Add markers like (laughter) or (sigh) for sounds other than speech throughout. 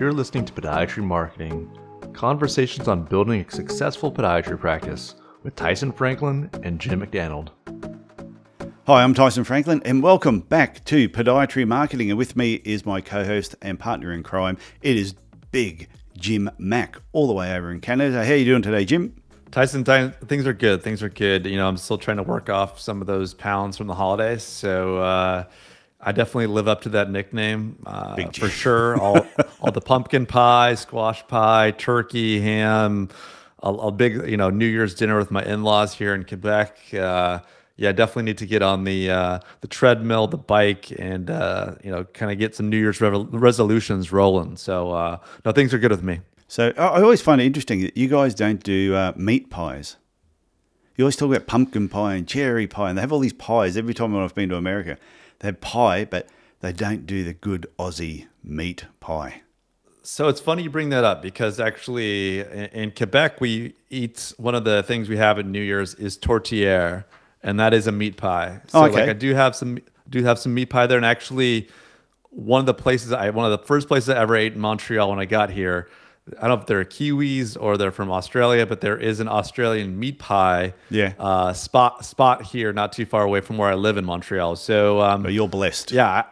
You're listening to Podiatry Marketing, conversations on building a successful podiatry practice with Tyson Franklin and Jim McDonald. Hi, I'm Tyson Franklin, and welcome back to Podiatry Marketing. And with me is my co host and partner in crime. It is Big Jim Mack, all the way over in Canada. How are you doing today, Jim? Tyson, things are good. Things are good. You know, I'm still trying to work off some of those pounds from the holidays. So, uh, I definitely live up to that nickname uh, for sure. All (laughs) all the pumpkin pie, squash pie, turkey, ham, a, a, big you know New Year's dinner with my in-laws here in Quebec. Uh, yeah, definitely need to get on the uh, the treadmill, the bike, and uh, you know kind of get some New Year's re- resolutions rolling. So uh, no, things are good with me. So I always find it interesting that you guys don't do uh, meat pies. You always talk about pumpkin pie and cherry pie, and they have all these pies every time I've been to America. They have pie, but they don't do the good Aussie meat pie. So it's funny you bring that up because actually in Quebec we eat one of the things we have at New Year's is tourtière, and that is a meat pie. Oh, so oh, okay. like I do have some do have some meat pie there, and actually one of the places I one of the first places I ever ate in Montreal when I got here I don't know if they're Kiwis or they're from Australia, but there is an Australian meat pie yeah. uh, spot spot here, not too far away from where I live in Montreal. So um, you're blessed. Yeah.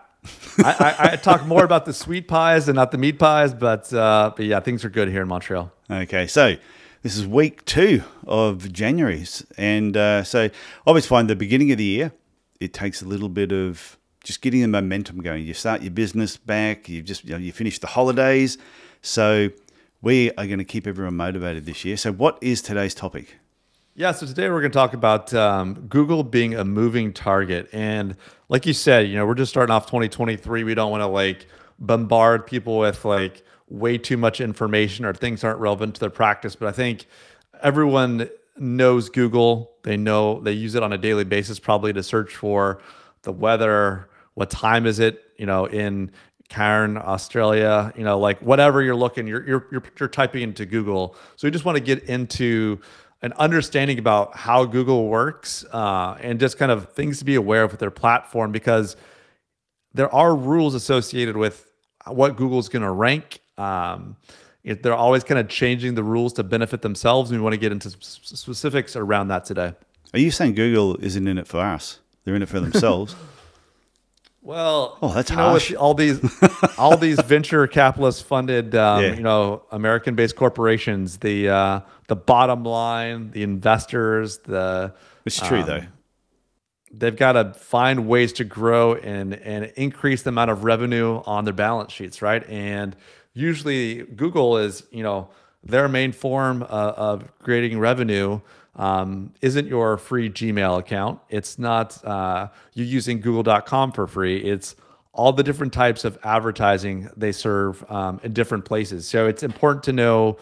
I, I, I, talk more about the sweet pies and not the meat pies, but uh, but yeah, things are good here in Montreal. Okay, so this is week two of January, and uh, so I always find the beginning of the year it takes a little bit of just getting the momentum going. You start your business back. You just you, know, you finish the holidays, so we are going to keep everyone motivated this year. So, what is today's topic? Yeah, so today we're going to talk about um, Google being a moving target. And like you said, you know, we're just starting off 2023. We don't want to like bombard people with like way too much information or things aren't relevant to their practice. But I think everyone knows Google. They know they use it on a daily basis, probably to search for the weather, what time is it, you know, in Cairns, Australia, you know, like whatever you're looking, you're you're you're, you're typing into Google. So we just want to get into an understanding about how Google works uh, and just kind of things to be aware of with their platform because there are rules associated with what Google's going to rank. Um, they're always kind of changing the rules to benefit themselves. And we want to get into specifics around that today. Are you saying Google isn't in it for us? They're in it for (laughs) themselves. Well, oh, that's you know, harsh. all these (laughs) all these venture capitalist funded, um, yeah. you know, American based corporations, the uh, the bottom line, the investors, the it's true um, though. They've got to find ways to grow and and increase the amount of revenue on their balance sheets, right? And usually, Google is you know their main form uh, of creating revenue um, isn't your free Gmail account. It's not uh, you using google.com for free. It's all the different types of advertising they serve um, in different places. So it's important to know,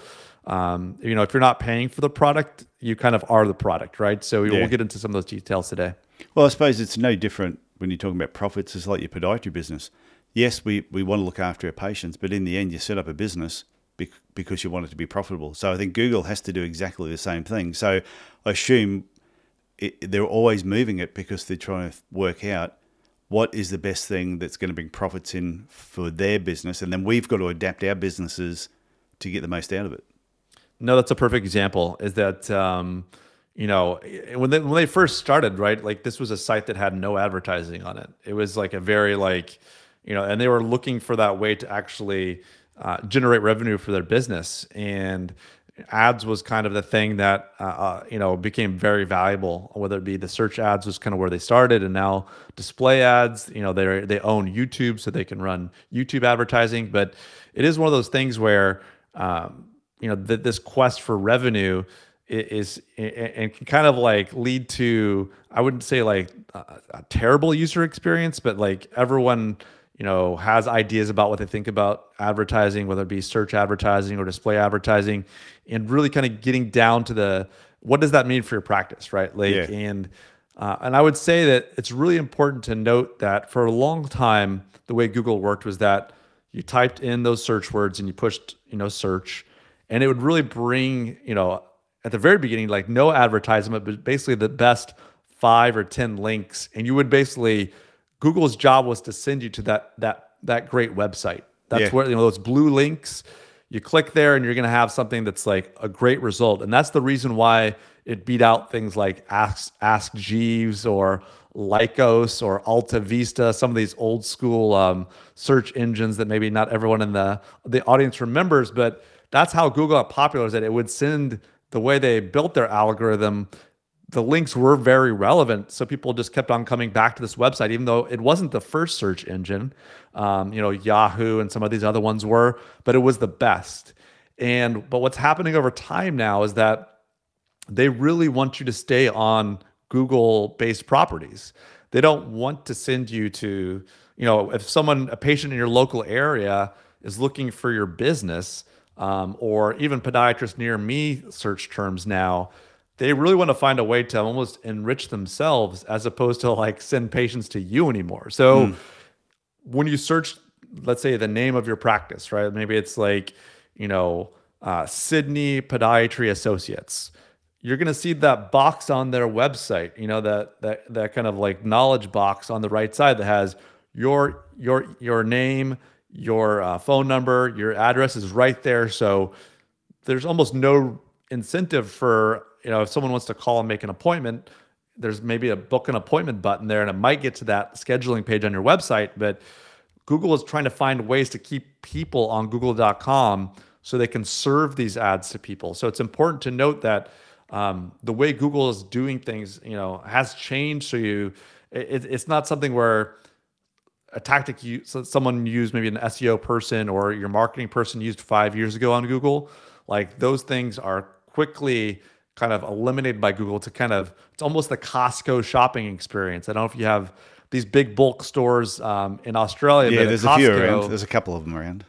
um, you know, if you're not paying for the product, you kind of are the product, right? So yeah. we'll get into some of those details today. Well, I suppose it's no different when you're talking about profits. It's like your podiatry business. Yes, we, we want to look after our patients, but in the end, you set up a business because you want it to be profitable. So I think Google has to do exactly the same thing. So I assume it, they're always moving it because they're trying to work out what is the best thing that's going to bring profits in for their business, and then we've got to adapt our businesses to get the most out of it. No, that's a perfect example. Is that um, you know when they when they first started, right? Like this was a site that had no advertising on it. It was like a very like you know, and they were looking for that way to actually uh, generate revenue for their business. And ads was kind of the thing that uh, uh, you know became very valuable. Whether it be the search ads was kind of where they started, and now display ads. You know they they own YouTube, so they can run YouTube advertising. But it is one of those things where um, you know th- this quest for revenue is, and can kind of like lead to I wouldn't say like a, a terrible user experience, but like everyone you know, has ideas about what they think about advertising, whether it be search advertising or display advertising, and really kind of getting down to the what does that mean for your practice, right? Like, yeah. and uh, and I would say that it's really important to note that for a long time, the way Google worked was that you typed in those search words and you pushed, you know, search, and it would really bring, you know, at the very beginning, like no advertisement, but basically the best five or ten links, and you would basically Google's job was to send you to that that that great website. That's Yeah. where you know those blue links. You click there, and you're going to have something that's like a great result, and that's the reason why it beat out things like Ask Ask Jeeves or Lycos or AltaVista, some of these old school um, search engines that maybe not everyone in the the audience remembers, but that's how Google got popular. Is that it would send the way they built their algorithm the links were very relevant. So people just kept on coming back to this website, even though it wasn't the first search engine. Um, you know, Yahoo and some of these other ones were, but it was the best. And but what's happening over time now is that they really want you to stay on Google based properties. They don't want to send you to, you know, if someone, a patient in your local area is looking for your business, um, or even podiatrist near me search terms now, they really want to find a way to almost enrich themselves as opposed to like send patients to you anymore. So when you search, let's say the name of your practice, right? Maybe it's like, you know, uh, Sydney Podiatry Associates. You're gonna see that box on their website, you know, that that that kind of like knowledge box on the right side that has your your your name, your uh, phone number, your address is right there. So there's almost no incentive for you know if someone wants to call and make an appointment there's maybe a book an appointment button there and it might get to that scheduling page on your website but google is trying to find ways to keep people on google.com so they can serve these ads to people. So it's important to note that um, the way google is doing things you know has changed. So you it, it's not something where a tactic you so someone used maybe an SEO person or your marketing person used five years ago on Google, like those things are quickly kind of eliminated by Google to kind of it's almost the Costco shopping experience. I don't know if you have these big bulk stores um, in Australia. Yeah, there's a few around. There's a couple of them around.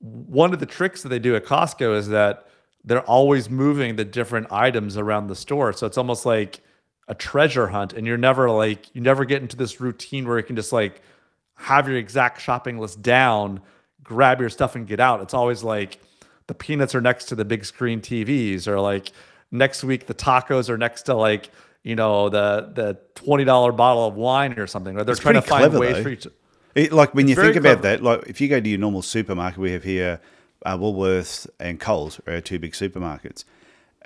one of the tricks that they do at Costco is that they're always moving the different items around the store. So it's almost like a treasure hunt, and you're never like you never get into this routine where you can just like have your exact shopping list down, grab your stuff and get out. It's always like the peanuts are next to the big screen TVs, or like next week the tacos are next to like you know the the twenty dollar bottle of wine or something. Or they're trying to find clever, ways though. for each. It, like when you very think about clever. that, like if you go to your normal supermarket, we have here uh, Woolworths and Coles are our two big supermarkets,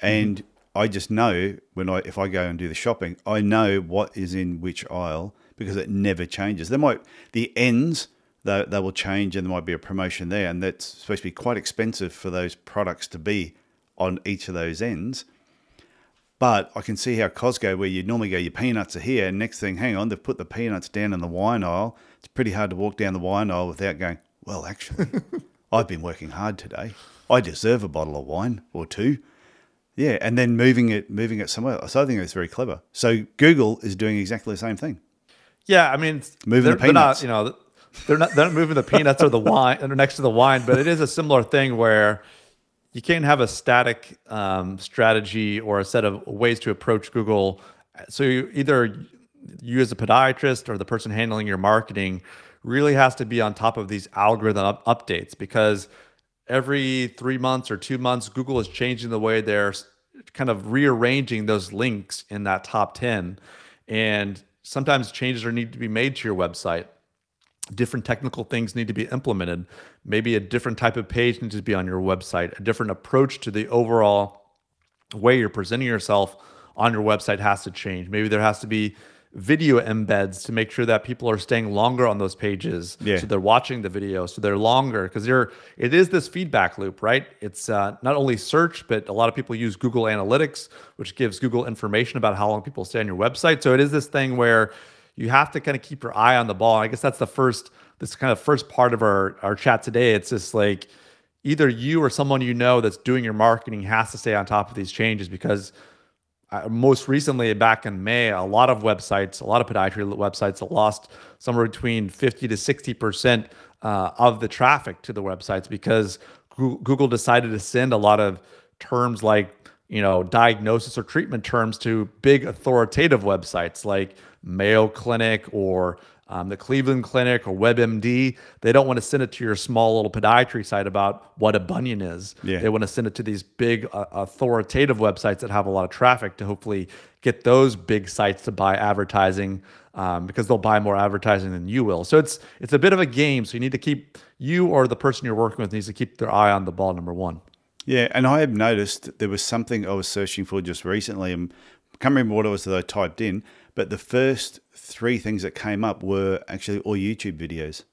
and I just know when I if I go and do the shopping, I know what is in which aisle because it never changes. There might the ends they, they will change and there might be a promotion there, and that's supposed to be quite expensive for those products to be on each of those ends. But I can see how Costco, where you normally go, your peanuts are here, and next thing, hang on, they've put the peanuts down in the wine aisle. It's pretty hard to walk down the wine aisle without going, well, actually, (laughs) I've been working hard today. I deserve a bottle of wine or two. Yeah, and then moving it, moving it somewhere else. So I think that's very clever. So Google is doing exactly the same thing. Yeah, I mean, Moving they're, the they're not, peanuts. you know, they're not they're not moving the peanuts or the wine They're next to the wine, but it is a similar thing where you can't have a static um, strategy or a set of ways to approach Google. So you, either you as a podiatrist or the person handling your marketing really has to be on top of these algorithm up- updates because every three months or two months, Google is changing the way they're kind of rearranging those links in that top 10. And sometimes changes are need to be made to your website. Different technical things need to be implemented. Maybe a different type of page needs to be on your website. A different approach to the overall way you're presenting yourself on your website has to change. Maybe there has to be video embeds to make sure that people are staying longer on those pages. Yeah. So they're watching the video, so they're longer because you're. It is this feedback loop, right? It's uh, not only search, but a lot of people use Google Analytics, which gives Google information about how long people stay on your website. So it is this thing where you have to kind of keep your eye on the ball. I guess that's the first. This kind of first part of our our chat today. It's just like either you or someone you know that's doing your marketing has to stay on top of these changes because uh, most recently back in May, a lot of websites, a lot of podiatry websites lost somewhere between 50 to 60 percent uh, of the traffic to the websites because Google decided to send a lot of terms like you know diagnosis or treatment terms to big authoritative websites like Mayo Clinic or um, the Cleveland Clinic or WebMD. They don't want to send it to your small little podiatry site about what a bunion is. Yeah. They want to send it to these big uh, authoritative websites that have a lot of traffic to hopefully get those big sites to buy advertising um, because they'll buy more advertising than you will. So it's it's a bit of a game. So you need to keep you or the person you're working with needs to keep their eye on the ball. Number one. Yeah, and I have noticed there was something I was searching for just recently, and I can't remember what it was that I typed in, but the first three things that came up were actually all YouTube videos.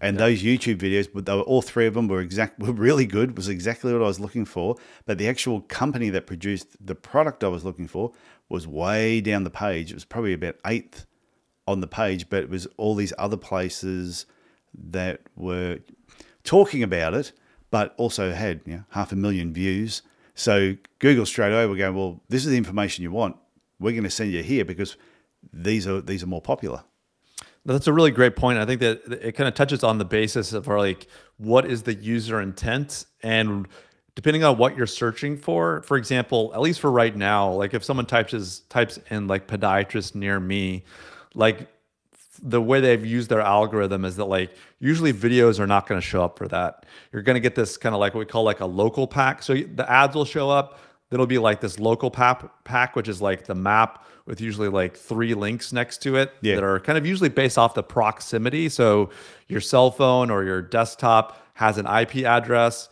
And those YouTube videos, but they were, all three of them were exact (laughs) were really good. Was exactly what I was looking for. But the actual company that produced the product I was looking for was way down the page. It was probably about eighth on the page, but it was all these other places that were talking about it, but also had you know, half a million views. So Google straight away were going, well, this is the information you want. We're going to send you here because these are these are more popular. That's a really great point. I think that it kind of touches on the basis of like what is the user intent and depending on what you're searching for. For example, at least for right now, like if someone types is, types in like podiatrist near me, like the way they've used their algorithm is that like usually videos are not going to show up for that. You're going to get this kind of like what we call like a local pack. So the ads will show up. It'll be like this local pack, pack, which is like the map with usually like three links next to it Yeah. that are kind of usually based off the proximity. So your cell phone or your desktop has an IP address.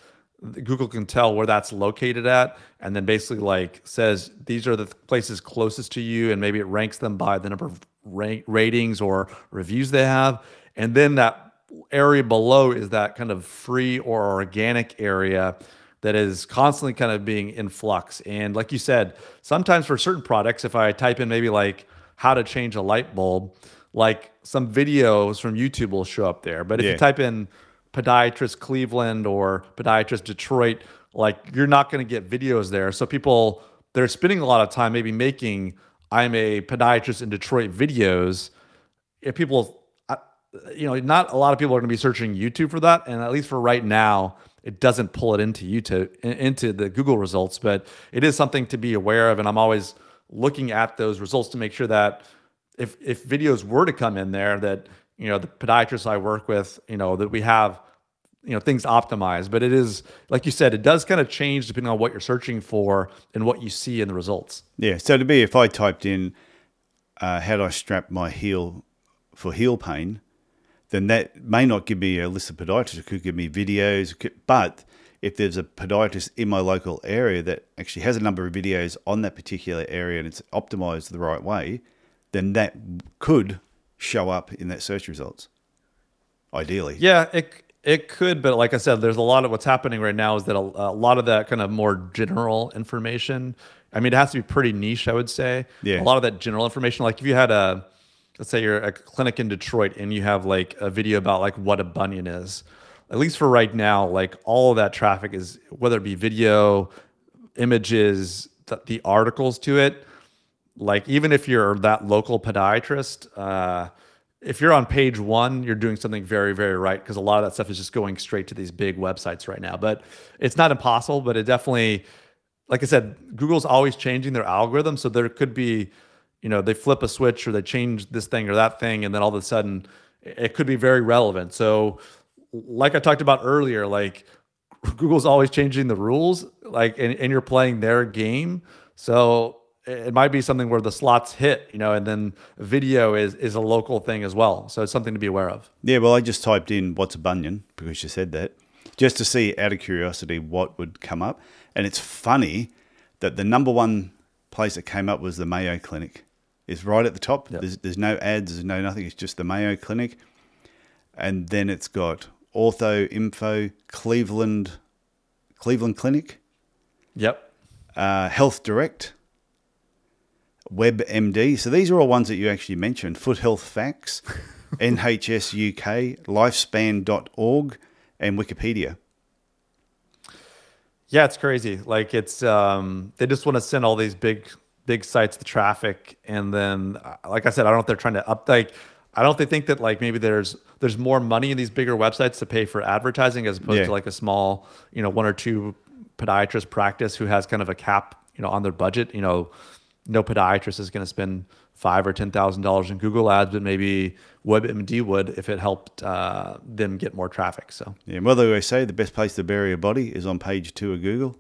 Google can tell where that's located at, and then basically like says these are the places closest to you, and maybe it ranks them by the number of ra- ratings or reviews they have, and then that area below is that kind of free or organic area that is constantly kind of being in flux. And like you said, sometimes for certain products, if I type in maybe like how to change a light bulb, like some videos from YouTube will show up there. But if Yeah. you type in podiatrist Cleveland or podiatrist Detroit, like you're not going to get videos there. So people they're spending a lot of time maybe making I'm a podiatrist in Detroit videos. If people, uh, you know, not a lot of people are going to be searching YouTube for that, and at least for right now, it doesn't pull it into YouTube in- into the Google results. But it is something to be aware of, and I'm always looking at those results to make sure that if if videos were to come in there, that you know the podiatrists I work with, you know, that we have you know things optimized but it is like you said it does kind of change depending on what you're searching for and what you see in the results Yeah. So to be, if I typed in, uh, how do I strap my heel for heel pain, then that may not give me a list of podiatrists. It could give me videos. But if there's a podiatrist in my local area that actually has a number of videos on that particular area and it's optimized the right way, then that could show up in that search results. Ideally. yeah it it could but like i said there's a lot of what's happening right now is that a, a lot of that kind of more general information i mean it has to be pretty niche i would say Yeah. a lot of that general information like if you had a let's say you're a clinic in detroit and you have like a video about like what a bunion is. At least for right now like all of that traffic is whether it be video images the, articles to it like even if you're that local podiatrist uh, if you're on page one you're doing something very very right because a lot of that stuff is just going straight to these big websites right now. But it's not impossible but it definitely like i said google's always changing their algorithm so there could be you know they flip a switch or they change this thing or that thing and then all of a sudden it could be very relevant so like i talked about earlier like Google's always changing the rules, like, and, and you're playing their game. So it might be something where the slots hit, you know, and then video is is a local thing as well. So it's something to be aware of. Yeah, well, I just typed in what's a bunion because you said that, just to see out of curiosity what would come up. And it's funny that the number one place that came up was the Mayo Clinic. It's right at the top. There's, there's no ads, there's no nothing. It's just the Mayo Clinic. And then it's got Ortho Info, Cleveland, Cleveland Clinic, Yep. uh, Health Direct, WebMD. So these are all ones that you actually mentioned. Foot Health Facts, (laughs) NHS UK, Lifespan.org, and Wikipedia. Yeah, it's crazy. Like it's um they just want to send all these big big sites the traffic and then uh, like I said, I don't know if they're trying to up like I don't they think that like maybe there's there's more money in these bigger websites to pay for advertising as opposed Yeah. to like a small, you know, one or two podiatrist practice who has kind of a cap, you know, on their budget. You know, no podiatrist is going to spend five or ten thousand dollars in Google ads, but maybe WebMD would if it helped uh, them get more traffic. So Yeah, well, they always say the best place to bury a body is on page two of Google.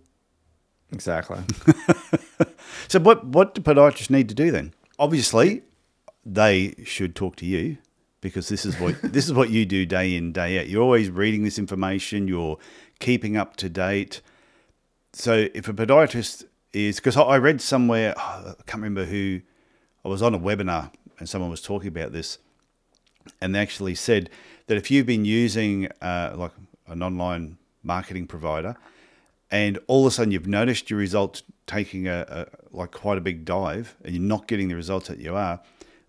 exactly. (laughs) So what what do podiatrists need to do then? Obviously, they should talk to you because this is what this is what you do day in day out. You're always reading this information. You're keeping up to date. So if a podiatrist is because I read somewhere oh, I can't remember who I was on a webinar and someone was talking about this, and they actually said that if you've been using uh, like an online marketing provider, and all of a sudden you've noticed your results taking a, a like quite a big dive, and you're not getting the results that you are,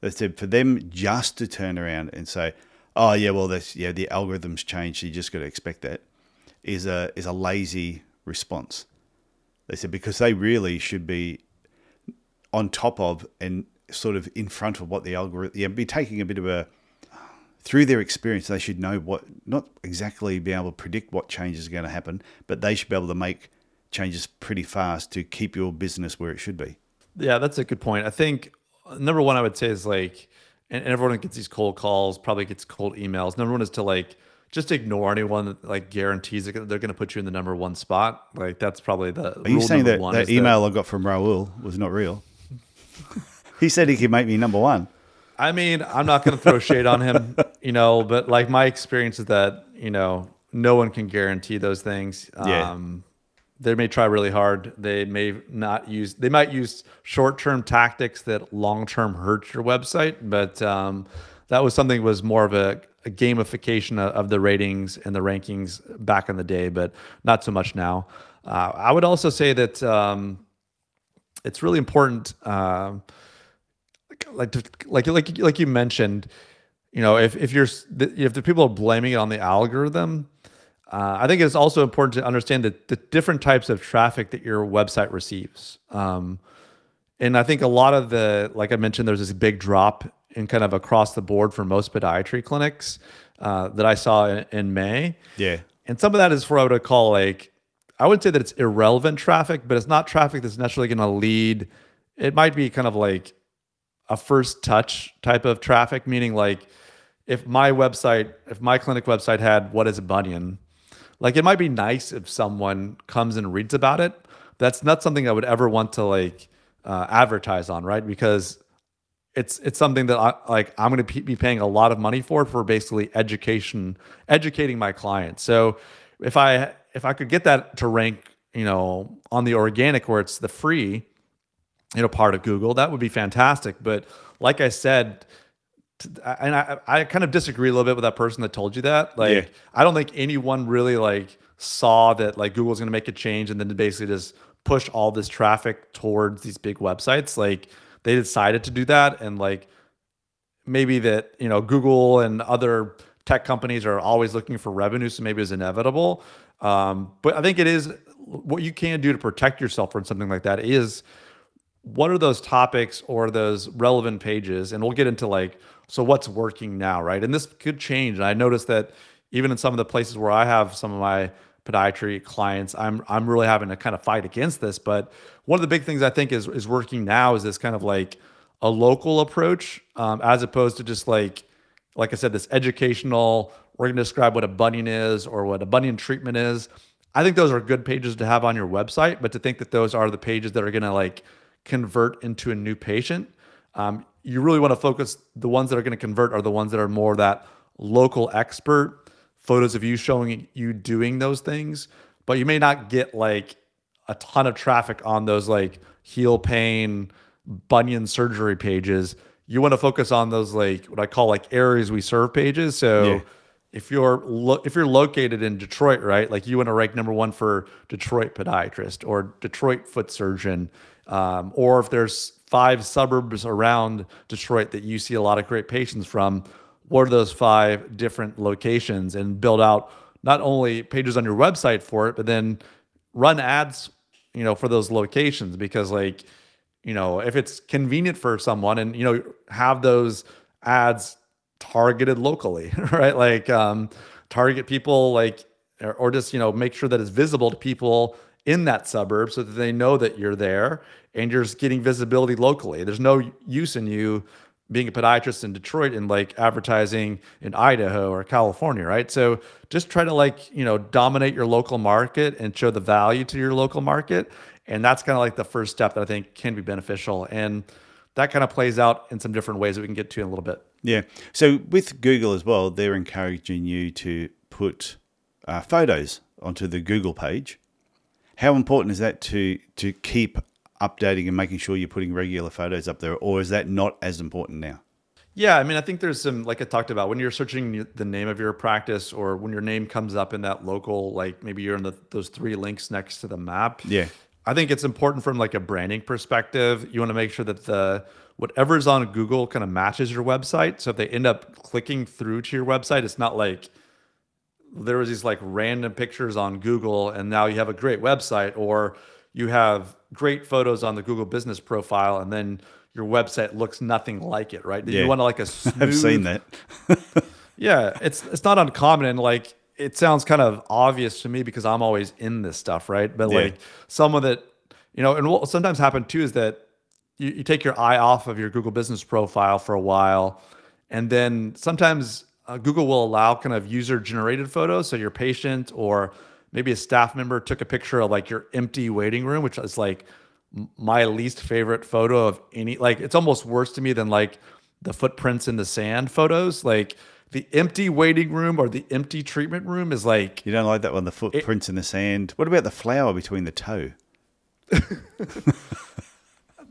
they said for them just to turn around and say, "Oh yeah, well that's yeah the algorithms changed, so you just got to expect that," is a is a lazy response. They said because they really should be on top of and sort of in front of what the algorithm, yeah, be taking a bit of a through their experience, they should know what not exactly be able to predict what changes are going to happen, but they should be able to make changes pretty fast to keep your business where it should be. Yeah, that's a good point. I think number one, I would say is like, and everyone gets these cold calls, probably gets cold emails. Number one is to like just ignore anyone that like guarantees that they're going to put you in the number one spot. Like that's probably the. Are you saying that that email that, I got from Raul was not real? (laughs) he said he could make me number one. I mean, I'm not going to throw shade on him, (laughs) you know, but like my experience is that you know no one can guarantee those things. Yeah. Um, they may try really hard. They may not use. They might use short-term tactics that long-term hurt your website. But um, that was something that was more of a, a gamification of, of, the ratings and the rankings back in the day, but not so much now. Uh, I would also say that um, it's really important, uh, like like like like you mentioned. You know, if if you're if the people are blaming it on the algorithm, uh, I think it's also important to understand that the different types of traffic that your website receives. Um, and I think a lot of the, like I mentioned, there's this big drop in kind of across the board for most podiatry clinics uh, that I saw in, in, May. Yeah. And some of that is for what I would call like, I would say that it's irrelevant traffic, but it's not traffic that's naturally going to lead. It might be kind of like a first touch type of traffic, meaning like if my website, if my clinic website had what is a bunion, like it might be nice if someone comes and reads about it. That's not something I would ever want to like uh, advertise on, right? Because it's it's something that I like I'm going to be paying a lot of money for for basically education, educating my clients. So if I if I could get that to rank, you know, on the organic where it's the free, you know, part of Google, that would be fantastic. But like I said, and I, I kind of disagree a little bit with that person that told you that. Like, yeah. I don't think anyone really like saw that like Google's going to make a change and then basically just push all this traffic towards these big websites. Like, they decided to do that, and like maybe that you know Google and other tech companies are always looking for revenue, so maybe it's inevitable. Um, but I think it is what you can do to protect yourself from something like that is what are those topics or those relevant pages and we'll get into like so what's working now, right? And this could change. And I noticed that even in some of the places where I have some of my podiatry clients, I'm I'm really having to kind of fight against this. But one of the big things I think is is working now is this kind of like a local approach, um, as opposed to just like like I said, this educational. We're going to describe what a bunion is or what a bunion treatment is. I think those are good pages to have on your website, but to think that those are the pages that are going to like convert into a new patient, um, you really want to focus the ones that are going to convert are the ones that are more that local expert photos of you showing you doing those things but you may not get like a ton of traffic on those like heel pain bunion surgery pages you want to focus on those like what i call like areas we serve pages so yeah. if you're lo- if you're located in detroit right like you want to rank number one for detroit podiatrist or detroit foot surgeon um, or if there's five suburbs around Detroit that you see a lot of great patients from, what are those five different locations and build out not only pages on your website for it, but then run ads, you know, for those locations because like, you know, if it's convenient for someone and you know, have those ads targeted locally, (laughs) right? Like um target people like or, or just, you know, make sure that it's visible to people in that suburb so that they know that you're there and you're getting visibility locally. There's no use in you being a podiatrist in Detroit and like advertising in Idaho or California, right? So just try to like, you know, dominate your local market and show the value to your local market. And that's kind of like the first step that I think can be beneficial. And that kind of plays out in some different ways that we can get to in a little bit. Yeah. So with Google as well, they're encouraging you to put uh, photos onto the Google page. How important is that to to keep updating and making sure you're putting regular photos up there, or is that not as important now? Yeah, I mean, I think there's some, like I talked about, when you're searching the name of your practice or when your name comes up in that local, like maybe you're in the, those three links next to the map. Yeah. I think it's important from like a branding perspective. You want to make sure that the whatever's on Google kind of matches your website. So if they end up clicking through to your website, it's not like there was these like random pictures on Google and now you have a great website or you have great photos on the Google business profile and then your website looks nothing like it, right? Yeah. You want to like a smooth (laughs) I've seen that. (laughs) yeah, it's it's not uncommon and like it sounds kind of obvious to me because I'm always in this stuff, right? But Yeah. like someone that you know, and what sometimes happen too is that you, you take your eye off of your Google business profile for a while, and then sometimes uh, Google will allow kind of user generated photos. So your patient or maybe a staff member took a picture of like your empty waiting room, which is like my least favorite photo of any. Like it's almost worse to me than like the footprints in the sand photos. Like the empty waiting room or the empty treatment room is like You don't like that one, the footprints in the sand. What about the flower between the toe? (laughs)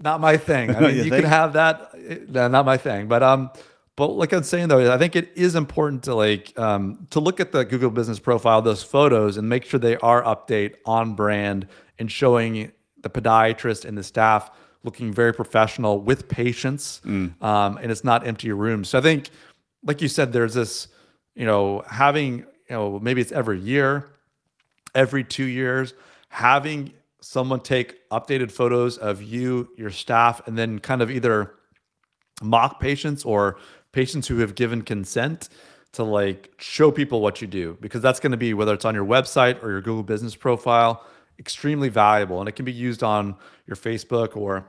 not my thing. (laughs) I mean, you can have that. no, not my thing. But um, but like I'm saying though, I think it is important to like um to look at the Google Business Profile, those photos, and make sure they are update on brand and showing the podiatrist and the staff looking very professional with patients. Um, and it's not empty rooms. So I think, like you said, there's this, you know, having you know maybe it's every year every two years, having someone take updated photos of you, your staff, and then kind of either mock patients or patients who have given consent to like show people what you do because that's going to be whether it's on your website or your Google business profile extremely valuable and it can be used on your Facebook or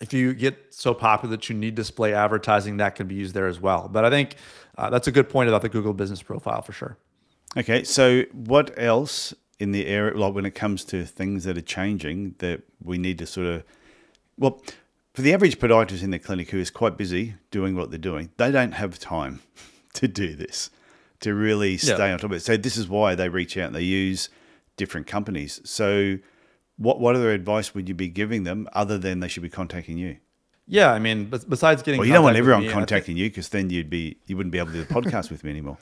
if you get so popular that you need display advertising that can be used there as well. But I think uh, that's a good point about the Google business profile for sure. Okay, so what else in the area, like when it comes to things that are changing, that we need to sort of, well, for the average podiatrist in the clinic who is quite busy doing what they're doing, they don't have time (laughs) to do this, to really stay Yeah. on top of it. So this is why they reach out and they use different companies. So what what other advice would you be giving them other than they should be contacting you? Yeah, I mean, besides getting Well, you don't want everyone me, I think- contacting you because then you'd be you wouldn't be able to do the podcast with me anymore.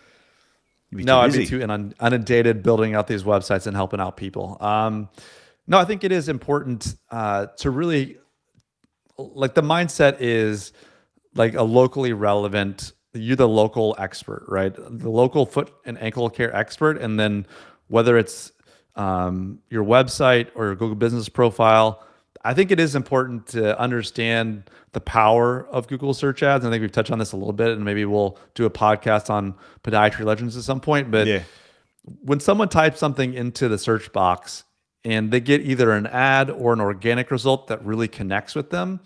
You'd be no, too I'd be too inund- inundated building out these websites and helping out people. Um, no, I think it is important uh, to really like the mindset is like a locally relevant. You're the local expert, right? The local foot and ankle care expert, and then whether it's um, your website or your Google Business profile. I think it is important to understand the power of Google search ads. I think we've touched on this a little bit, and maybe we'll do a podcast on podiatry legends at some point. But yeah. when someone types something into the search box and they get either an ad or an organic result that really connects with them,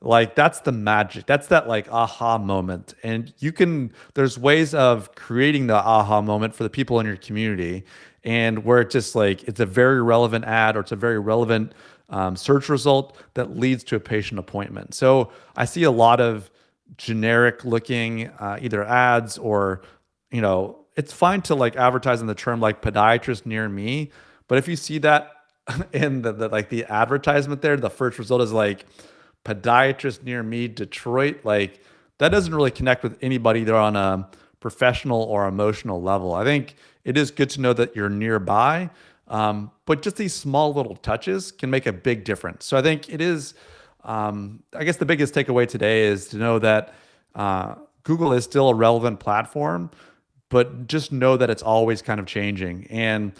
like that's the magic. That's that like aha moment. And you can, there's ways of creating the aha moment for the people in your community and where it just like, it's a very relevant ad or it's a very relevant um, search result that leads to a patient appointment. So I see a lot of generic looking uh, either ads or you know it's fine to like advertise in the term like podiatrist near me but if you see that (laughs) in the, the like the advertisement there the first result is like podiatrist near me detroit like that doesn't really connect with anybody either on a professional or emotional level. I think it is good to know that you're nearby um, but just these small little touches can make a big difference. So i think it is um, I guess the biggest takeaway today is to know that uh, Google is still a relevant platform, but just know that it's always kind of changing. And,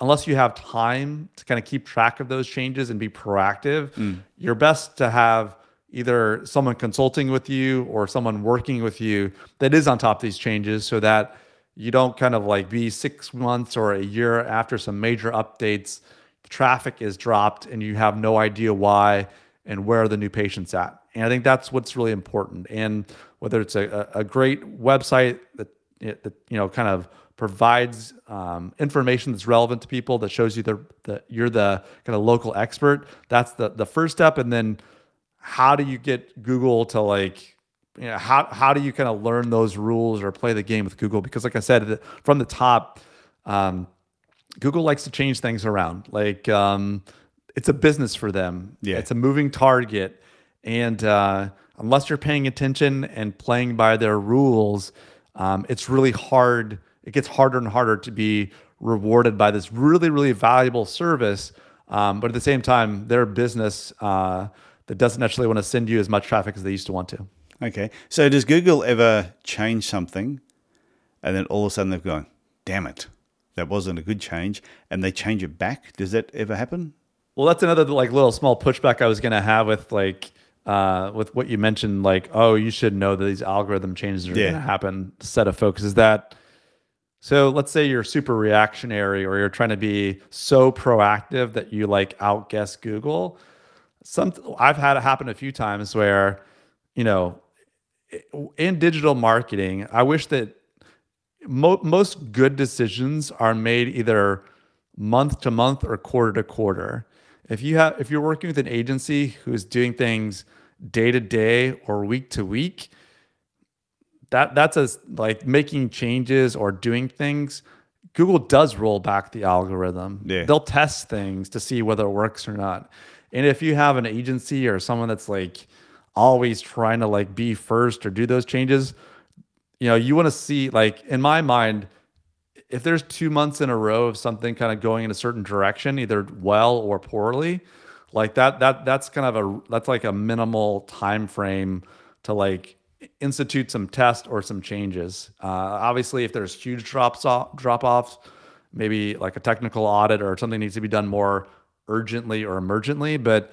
unless you have time to kind of keep track of those changes and be proactive, mm. you're best to have either someone consulting with you or someone working with you that is on top of these changes so that you don't kind of like be six months or a year after some major updates traffic is dropped and you have no idea why and where are the new patients at. And I think that's what's really important. And whether it's a a great website that, that you know kind of provides um, information that's relevant to people that shows you the, the you're the kind of local expert. That's the the first step, and then how do you get Google to like, you know, how how do you kind of learn those rules or play the game with Google? Because like I said from the top, um, Google likes to change things around. Like um, it's a business for them. Yeah. it's a moving target, and uh, unless you're paying attention and playing by their rules, um, it's really hard. It gets harder and harder to be rewarded by this really really valuable service. Um, but at the same time, they're a business uh, that doesn't necessarily want to send you as much traffic as they used to want to. Okay. So does Google ever change something and then all of a sudden they've gone, damn it, that wasn't a good change, and they change it back? Does that ever happen? Well, that's another like little small pushback I was gonna have with like uh, with what you mentioned, like, oh, you should know that these algorithm changes are Yeah. gonna happen. Set of focus is that. So let's say you're super reactionary or you're trying to be so proactive that you like outguess Google. Some I've had it happen a few times where, you know, in digital marketing, I wish that mo- most good decisions are made either month to month or quarter to quarter. If you have if you're working with an agency who's doing things day to day or week to week, that that's as like making changes or doing things. Google does roll back the algorithm. Yeah. They'll test things to see whether it works or not. And if you have an agency or someone that's like always trying to like be first or do those changes, you know, you want to see like in my mind, if there's two months in a row of something kind of going in a certain direction, either well or poorly, like that that that's kind of a that's like a minimal time frame to like institute some test or some changes. Uh, obviously, if there's huge drops off drop offs, maybe like a technical audit or something needs to be done more urgently or emergently. But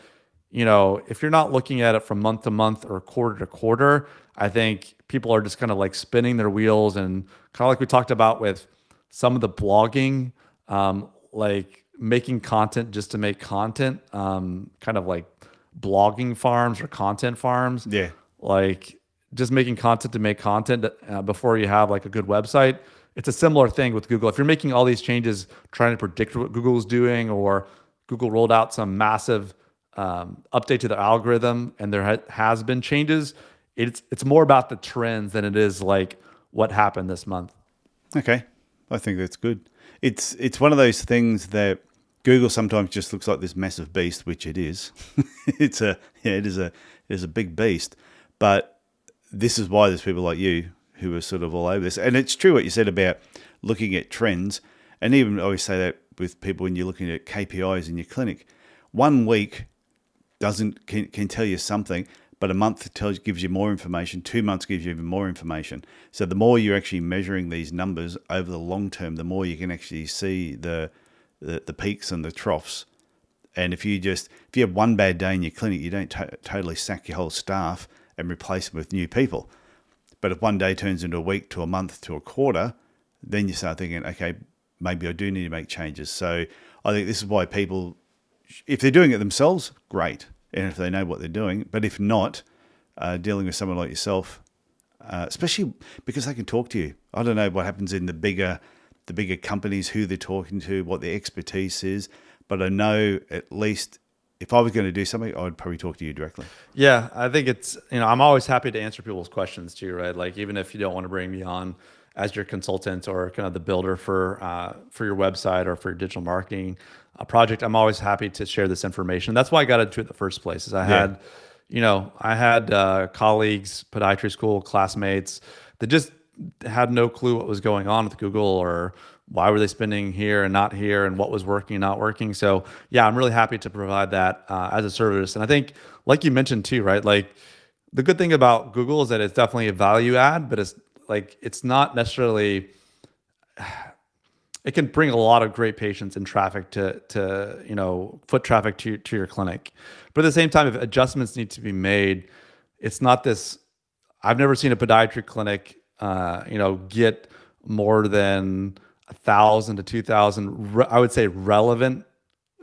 you know, if you're not looking at it from month to month or quarter to quarter, I think people are just kind of like spinning their wheels and kind of like we talked about with some of the blogging, um, like making content just to make content, um, kind of like blogging farms or content farms. Yeah. Like just making content to make content uh, before you have like a good website. It's a similar thing with Google. If you're making all these changes, trying to predict what Google's doing, or Google rolled out some massive um, update to their algorithm, and there ha- has been changes. It's it's more about the trends than it is like what happened this month. Okay, I think that's good. It's it's one of those things that Google sometimes just looks like this massive beast, which it is. (laughs) it's a yeah, it is a it is a big beast, but this is why there's people like you who are sort of all over this. And it's true what you said about looking at trends, and even I always say that with people when you're looking at KPIs in your clinic. One week doesn't can, can tell you something, but a month tells gives you more information. Two months gives you even more information. So the more you're actually measuring these numbers over the long term, the more you can actually see the the, the peaks and the troughs. And if you just if you have one bad day in your clinic, you don't to- totally sack your whole staff and replace them with new people. But if one day turns into a week to a month to a quarter, then you start thinking, okay, maybe I do need to make changes. So I think this is why people, if they're doing it themselves, great, and if they know what they're doing. But if not, uh, dealing with someone like yourself, uh, especially because they can talk to you. I don't know what happens in the bigger, the bigger companies, who they're talking to, what their expertise is. But I know at least if I was going to do something, I would probably talk to you directly. Yeah, I think it's you know I'm always happy to answer people's questions too, right? Like even if you don't want to bring me on as your consultant or kind of the builder for uh, for your website or for your digital marketing uh, project, I'm always happy to share this information. That's why I got into it in the first place. Is I had, you know, I had uh, colleagues, podiatry school classmates that just had no clue what was going on with Google or why were they spending here and not here and what was working and not working. So yeah, I'm really happy to provide that uh, as a service. And I think, like you mentioned too, right? Like the good thing about Google is that it's definitely a value add, but it's like it's not necessarily. (sighs) It can bring a lot of great patients and traffic to to you know foot traffic to to your clinic, but at the same time, if adjustments need to be made, it's not this. I've never seen a podiatry clinic, uh, you know, get more than a thousand to two thousand. I would say relevant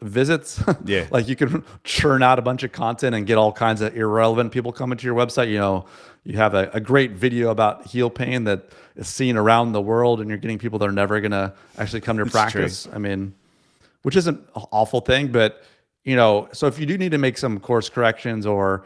visits. (laughs) Yeah. like you can churn out a bunch of content and get all kinds of irrelevant people coming to your website. You know, you have a, a great video about heel pain that is seen around the world, and you're getting people that are never going to actually come to your That's true. practice. I mean, which isn't an awful thing, but you know, so if you do need to make some course corrections or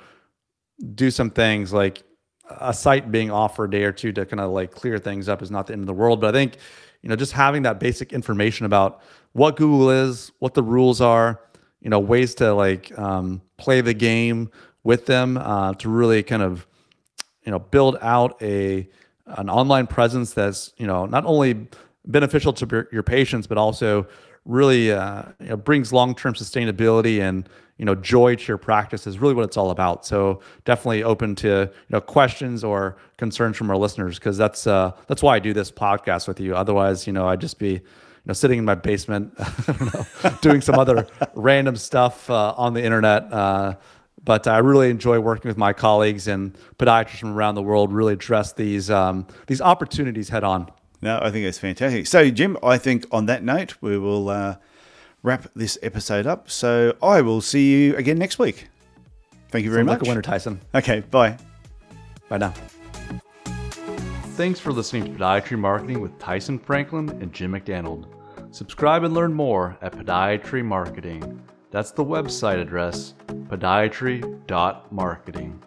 do some things like a site being off for a day or two to kind of like clear things up is not the end of the world. But I think, you know, just having that basic information about what Google is, what the rules are, you know, ways to like um, play the game with them uh, to really kind of, you know, build out a an online presence that's you know not only beneficial to your patients but also really uh, you know, brings long-term sustainability and you know joy to your practice is really what it's all about. So definitely open to you know questions or concerns from our listeners because that's uh, that's why I do this podcast with you. Otherwise, you know, I'd just be you know sitting in my basement, (laughs) doing some other (laughs) random stuff uh, on the internet. Uh, but I really enjoy working with my colleagues and podiatrists from around the world. Really address these um, these opportunities head on. No, I think it's fantastic. So, Jim, I think on that note, we will uh, wrap this episode up. So, I will see you again next week. Thank you very much. Like a winner, Tyson. Okay, bye. Bye now. Thanks for listening to Podiatry Marketing with Tyson Franklin and Jim McDonald. Subscribe and learn more at Podiatry Marketing. That's the website address, podiatry.marketing.